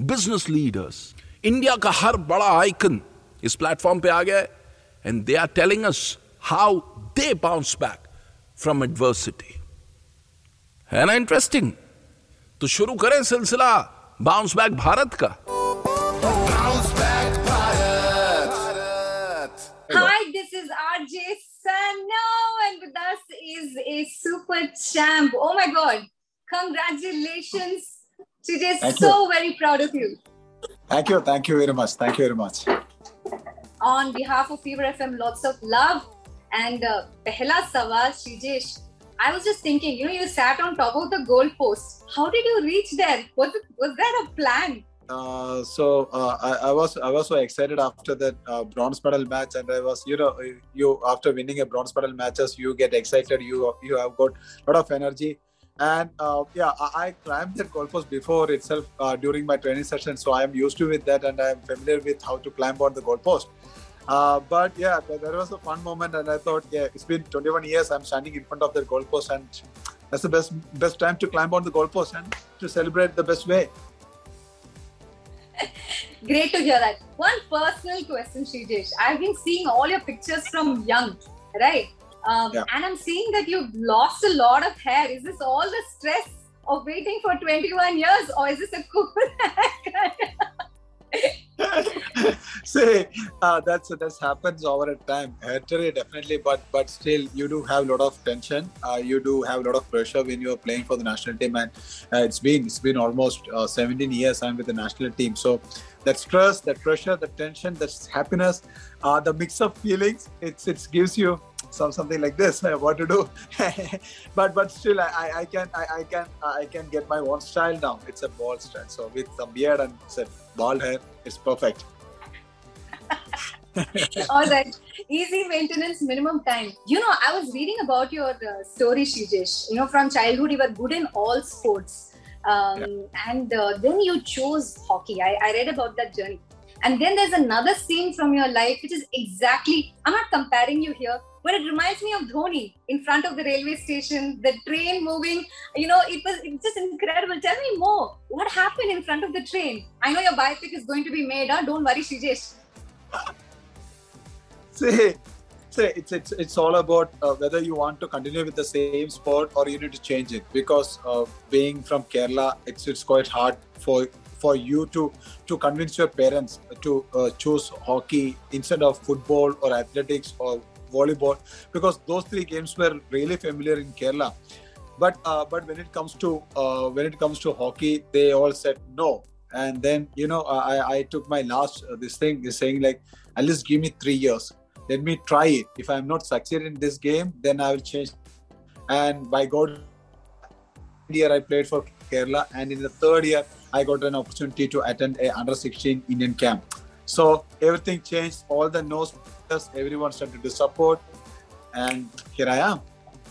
business leaders India का हर बड़ा आइकन इस प्लेटफॉर्म पे आ गया है and they are telling us how they bounce back from adversity है ना इंटरेस्टिंग तो शुरू करें सिलसिला बाउंस बैक भारत का Hi, this is RJ Sano, and with us is a super champ. Oh my God! Congratulations, CJ. Thank So you. very proud of you. Thank you, thank you very much. Thank you very much. On behalf of Fever FM, lots of love. And uh, pehla sawal, Shijesh. I was just thinking, you know, you sat on top of the goal post. How did you reach there? Was it, was there a plan? Uh, so uh, I, I was I was so excited after that uh, bronze medal match, and I was you know you after winning a bronze medal matches you get excited. You you have got a lot of energy, and uh, yeah, I, I climbed that goalpost before itself uh, during my training session, so I am used to with that, and I am familiar with how to climb on the goalpost. Uh, but yeah, that was a fun moment, and I thought, yeah, it's been 21 years. I'm standing in front of that goalpost, and that's the best best time to climb on the goalpost and to celebrate the best way. Great to hear that. One personal question, Shijesh. I've been seeing all your pictures from young, right? Um, Yeah. And I'm seeing that you've lost a lot of hair. Is this all the stress of waiting for 21 years, or is this a cool See, uh, that's that's happens over a time. Actually, definitely, but but still, you do have a lot of tension. Uh, you do have a lot of pressure when you are playing for the national team, and uh, it's been it's been almost uh, 17 years I'm with the national team. So that stress, that pressure, that tension, that happiness, uh, the mix of feelings, it's it gives you some something like this. what to do? but but still, I, I, can I, I can I can get my own style now. It's a bald style. So with some beard and it's a bald hair, it's perfect. all right? Easy maintenance, minimum time. You know, I was reading about your uh, story, Shijesh. You know, from childhood, you were good in all sports. Um, And uh, then you chose hockey. I, I read about that journey. And then there's another scene from your life, which is exactly, I'm not comparing you here, but it reminds me of Dhoni in front of the railway station, the train moving. You know, it was just incredible. Tell me more. What happened in front of the train? I know your biopic is going to be made. Huh? Don't worry, Shijesh. See, see, it's it's it's all about uh, whether you want to continue with the same sport or you need to change it. Because uh, being from Kerala, it's it's quite hard for for you to to convince your parents to uh, choose hockey instead of football or athletics or volleyball because those three games were really familiar in Kerala. But uh, but when it comes to uh, when it comes to hockey, they all said no. And then you know I I took my last uh, this thing is saying like at least give me three years let me try it. If I'm not succeed in this game, then I will change. And by God, year I played for Kerala, and in the third year I got an opportunity to attend a under 16 Indian camp. So everything changed. All the nose, everyone started to support, and here I am.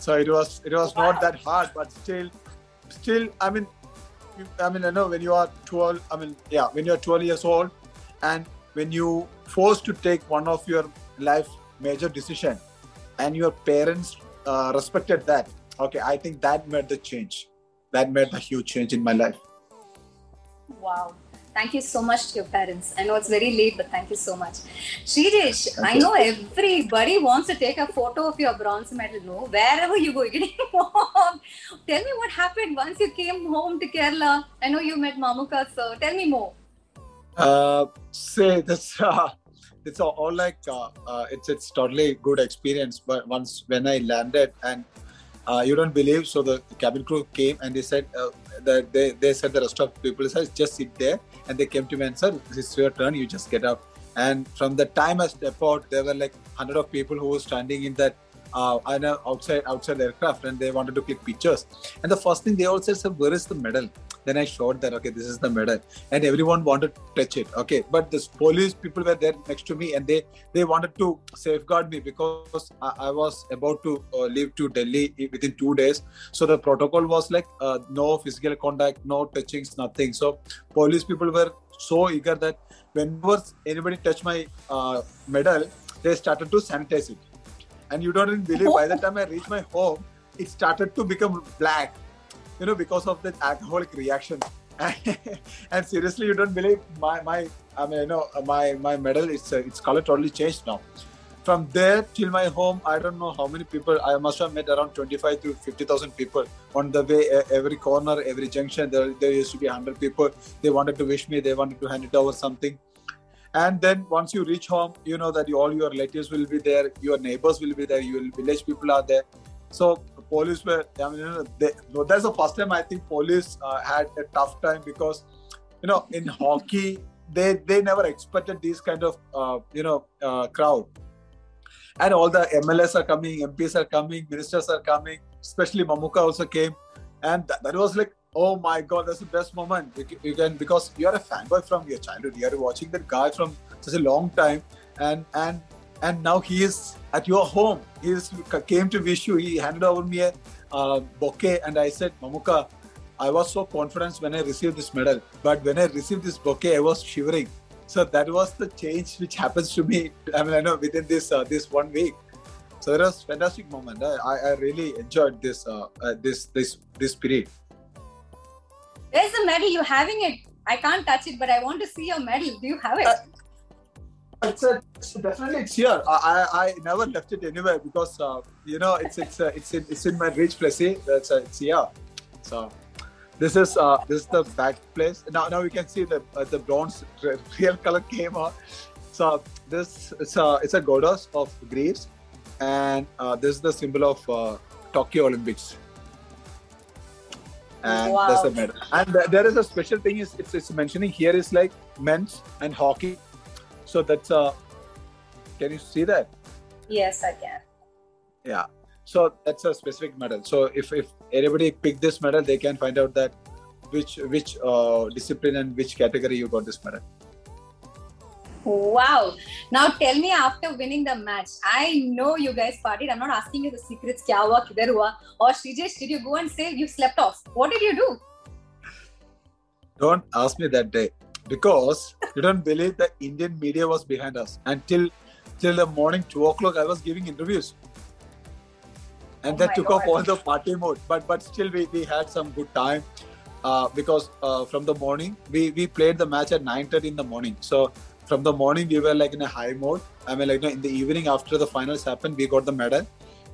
So it was it was not that hard, but still, still I mean, I mean I know when you are 12, I mean yeah, when you're 12 years old, and when you forced to take one of your life major decision and your parents uh, respected that okay i think that made the change that made the huge change in my life Wow. Thank you so much to your parents. I know it's very late, but thank you so much. Shirish, Thank I know everybody wants to take a photo of your bronze medal. No, wherever you go, you're getting involved. Tell me what happened once you came home to Kerala. I know you met Mammukka, so tell me more. Uh, say this. Uh, it's all, all like uh, uh, it's it's totally good experience. But once when I landed and uh, you don't believe, so the cabin crew came and they said uh, that they, they said the rest of people said just sit there. And they came to me and said is your turn, you just get up. And from the time I stepped out, there were like hundred of people who were standing in that uh, outside outside aircraft and they wanted to click pictures. And the first thing they all said, "Sir, where is the medal?" Then I showed that okay, this is the medal, and everyone wanted to touch it. Okay, but the police people were there next to me, and they they wanted to safeguard me because I, I was about to uh, leave to Delhi within two days. So the protocol was like uh, no physical contact, no touchings, nothing. So police people were so eager that whenever anybody touched my uh, medal, they started to sanitize it and you don't even believe by the time I reached my home, it started to become black, you know, because of the alcoholic reaction. and seriously, you don't believe my my I mean, you know, my my medal it's uh, its color totally changed now. From there till my home, I don't know how many people. I must have met around 25 to 50,000 people on the way. Every corner, every junction, there, there used to be 100 people. They wanted to wish me. They wanted to hand it over something and then once you reach home you know that you, all your relatives will be there your neighbors will be there your village people are there. So police were i mean you know, they, that's the first time i think police uh, had a tough time because you know in hockey they they never expected this kind of uh, you know uh, crowd. And all the mls are coming mps are coming ministers are coming especially Mammukka also came. And that, that was like oh my god, that's the best moment. You can because you're a fanboy from your childhood. You're watching that guy from such a long time, and and and now he is at your home. He is, came to wish you. He handed over me a uh, bouquet, and I said, Mammukka, I was so confident when I received this medal, but when I received this bouquet, I was shivering. So that was the change which happens to me. I mean, I know within this uh, this one week. So it was fantastic moment. I, I really enjoyed this uh, uh, this this this period. Where's the medal? You having it? I can't touch it, but I want to see your medal. Do you have it? Uh, it's, a, definitely it's here. I, I never left it anywhere because uh, you know it's it's uh, it's in it's in my rich place. That's uh, it's here. So this is uh, this is the back place. Now now you can see the uh, the bronze real color came out. So this it's a it's a goddess of Greece, and uh, this is the symbol of uh, Tokyo Olympics and wow. medal. And there is a special thing is it's, it's mentioning here is like men's and hockey. So that's uh can you see that? Yes, I can. Yeah. So that's a specific medal. So if if anybody pick this medal, they can find out that which which uh, discipline and which category you got this medal. Wow. Now tell me after winning the match, I know you guys partied. I'm not asking you the secrets, kya hua, kidhar hua. Or Srijesh, did you go and say you slept off? What did you do? Don't ask me that day because you don't believe the Indian media was behind us until till the morning two o'clock. I was giving interviews, and oh that took God. off all the party mode. But but still we, we had some good time uh, because uh, from the morning we we played the match at 9:30 in the morning. So from the morning we were like in a high mode. I mean, like you know, in the evening after the finals happened, we got the medal.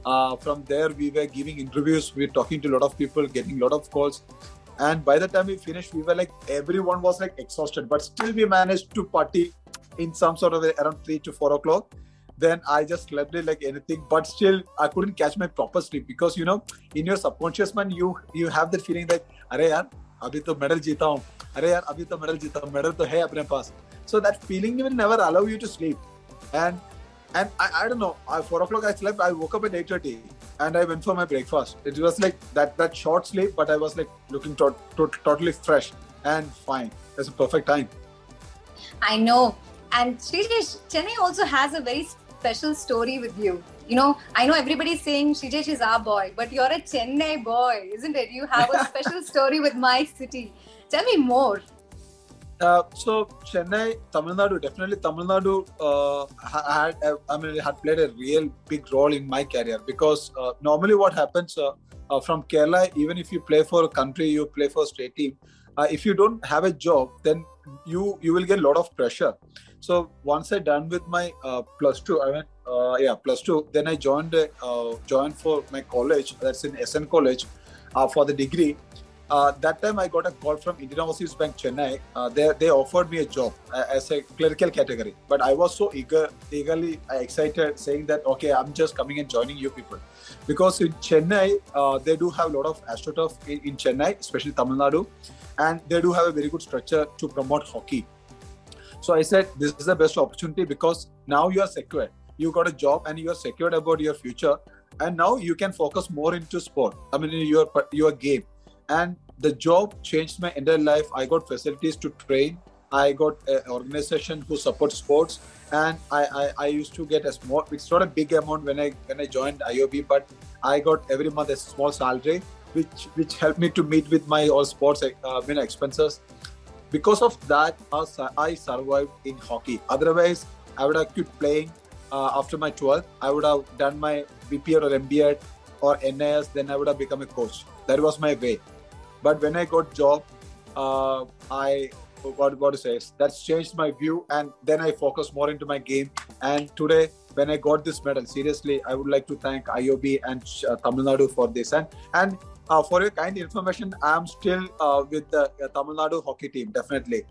Uh, from there, we were giving interviews. We were talking to a lot of people, getting a lot of calls. And by the time we finished, we were like everyone was like exhausted, but still we managed to party in some sort of a, around three to four o'clock. Then I just slept it like anything, but still I couldn't catch my proper sleep because you know in your subconscious mind you you have that feeling that अरे यार अभी तो medal जीता हूँ अरे यार अभी तो मेडल जीता हूँ मेडल तो है अपने पास so that feeling will never allow you to sleep. And and I, I don't know. At four o'clock I slept. I woke up at eight thirty, and I went for my breakfast. It was like that that short sleep, but I was like looking to, to, totally fresh and fine. It's a perfect time. I know. And Srijesh, Chennai also has a very special story with you. You know, I know everybody's saying Srijesh is our boy, but you're a Chennai boy, isn't it? You have a special story with my city. Tell me more. Uh, so Chennai, Tamil Nadu, definitely Tamil Nadu uh, had, uh, I mean, had played a real big role in my career because uh, normally what happens uh, from Kerala, even if you play for a country, you play for a state team. if you don't have a job, then you you will get a lot of pressure. So once I done with my plus two, I went yeah plus two. Then I joined joined for my college. That's in SN College for the degree uh, that time I got a call from Indian Overseas Bank Chennai. Uh, they, they offered me a job uh, as a clerical category. But I was so eager, eagerly uh, excited, saying that, okay, I'm just coming and joining you people. Because in Chennai, uh, they do have a lot of AstroTurf in, in Chennai, especially Tamil Nadu. And they do have a very good structure to promote hockey. So I said, this is the best opportunity because now you are secure. You got a job and you are secured about your future. And now you can focus more into sport. I mean, your your game and the job changed my entire life. I got facilities to train. I got an organization who supports sports. And I, I, I used to get a small it's not a big amount when i when i joined iob but i got every month a small salary which which helped me to meet with my all sports uh, expenses. Because of that i survived in hockey. Otherwise i would have quit playing uh, after my 12th i would have done my bpa or mba or nis then i would have become a coach. That was my way but when I got job, uh, I what what to say that's changed my view, and then I focus more into my game. And today, when I got this medal, seriously, I would like to thank IOB and uh, Tamil Nadu for this. And and uh, for your kind information, I am still uh, with the uh, Tamil Nadu hockey team, definitely.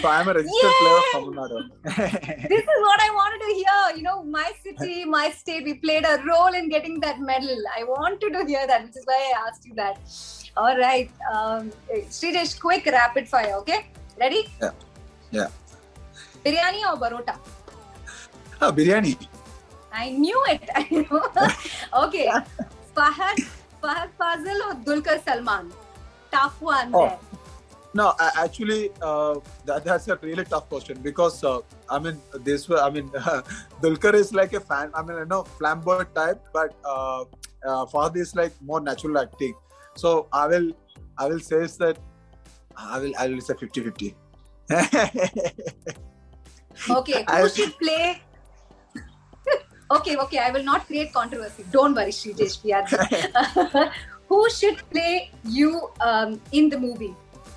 So I'm a registered Yay! player of Tamil Nadu. this is what I wanted to hear. You know, my city, my state, we played a role in getting that medal. I wanted to hear that, which is why I asked you that. All right, um, Srijesh, quick rapid fire. Okay, ready? Yeah. Yeah. Biryani or barota? Ah, biryani. I knew it. I know. okay. Fahad, Fahad Fazil or Dulquer Salmaan? Tough one oh. there. No, actually, uh, that, that's a really tough question because uh, I mean, this I mean, Dulquer is like a fan. I mean, I know flamboyant type, but uh, uh, Fahad is like more natural acting. So I will, I will say that I will, I will say 50-50. okay, who should play? okay, okay, I will not create controversy. Don't worry, Srijesh. who should play you um, in the movie?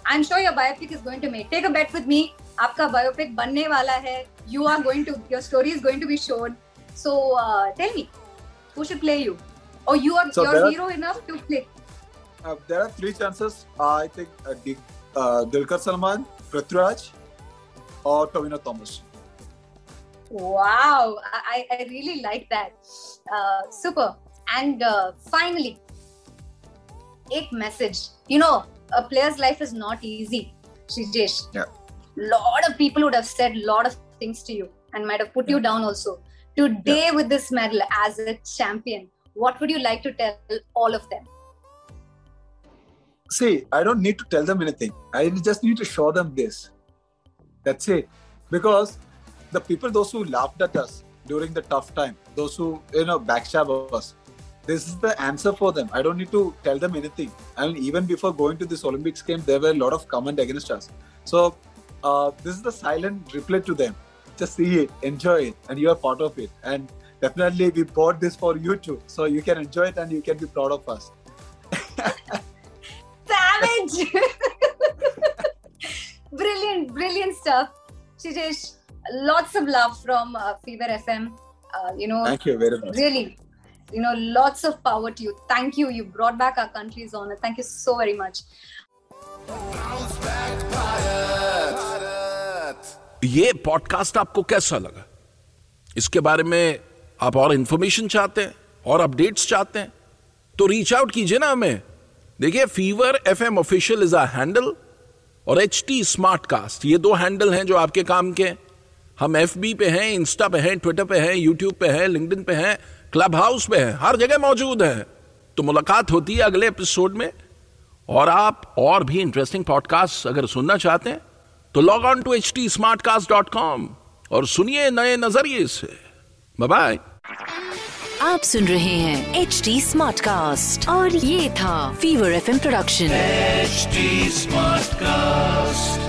I am sure your biopic is going to make take a bet with me आपका biopic बनने वाला है you are going to your story is going to be shown so tell me who should play you? Or you are your hero enough to play. Uh, there are three chances. I think uh, D- uh, Dulquer Salmaan prithviraj or Tovino Thomas. Wow i, I really like that. Uh, super. And uh, finally a message. You know a player's life is not easy, Srijesh. Yeah. Lot of people would have said a lot of things to you and might have put yeah. you down also. Today, yeah. with this medal as a champion, what would you like to tell all of them? See, I don't need to tell them anything. I just need to show them this. That's it. Because the people, those who laughed at us during the tough time, those who, you know, backstab us, this is the answer for them. I don't need to tell them anything. I mean, even before going to this Olympics game, there were a lot of comment against us. So uh, this is the silent reply to them. Just see it, enjoy it, and you are part of it. And definitely, we bought this for you too, so you can enjoy it and you can be proud of us. Savage! brilliant, brilliant stuff, Srijesh. Lots of love from uh, Fever FM. Uh, you know, thank you very much. Really, you know, lots of power to you. Thank you. You brought back our country's honor. Thank you so very much. ये podcast आपको कैसा लगा? इसके बारे में आप और information चाहते हैं, और अपडेट्स चाहते हैं तो रीच आउट कीजिए ना हमें। देखिए fever F M official is a handle और एच टी स्मार्ट कास्ट ये दो हैंडल हैं जो आपके काम के हम एफ़ बी पे हैं इंस्टा पे हैं ट्विटर पे हैं यूट्यूब पे हैं लिंक्डइन पे हैं क्लब हाउस में है हर जगह मौजूद है। तो मुलाकात होती है अगले एपिसोड में। और आप और भी इंटरेस्टिंग पॉडकास्ट अगर सुनना चाहते हैं तो log on to H T smart cast dot com और सुनिए नए नज़रिए से। बाय आप सुन रहे हैं एच टी स्मार्ट कास्ट और ये था fever F production H smart cast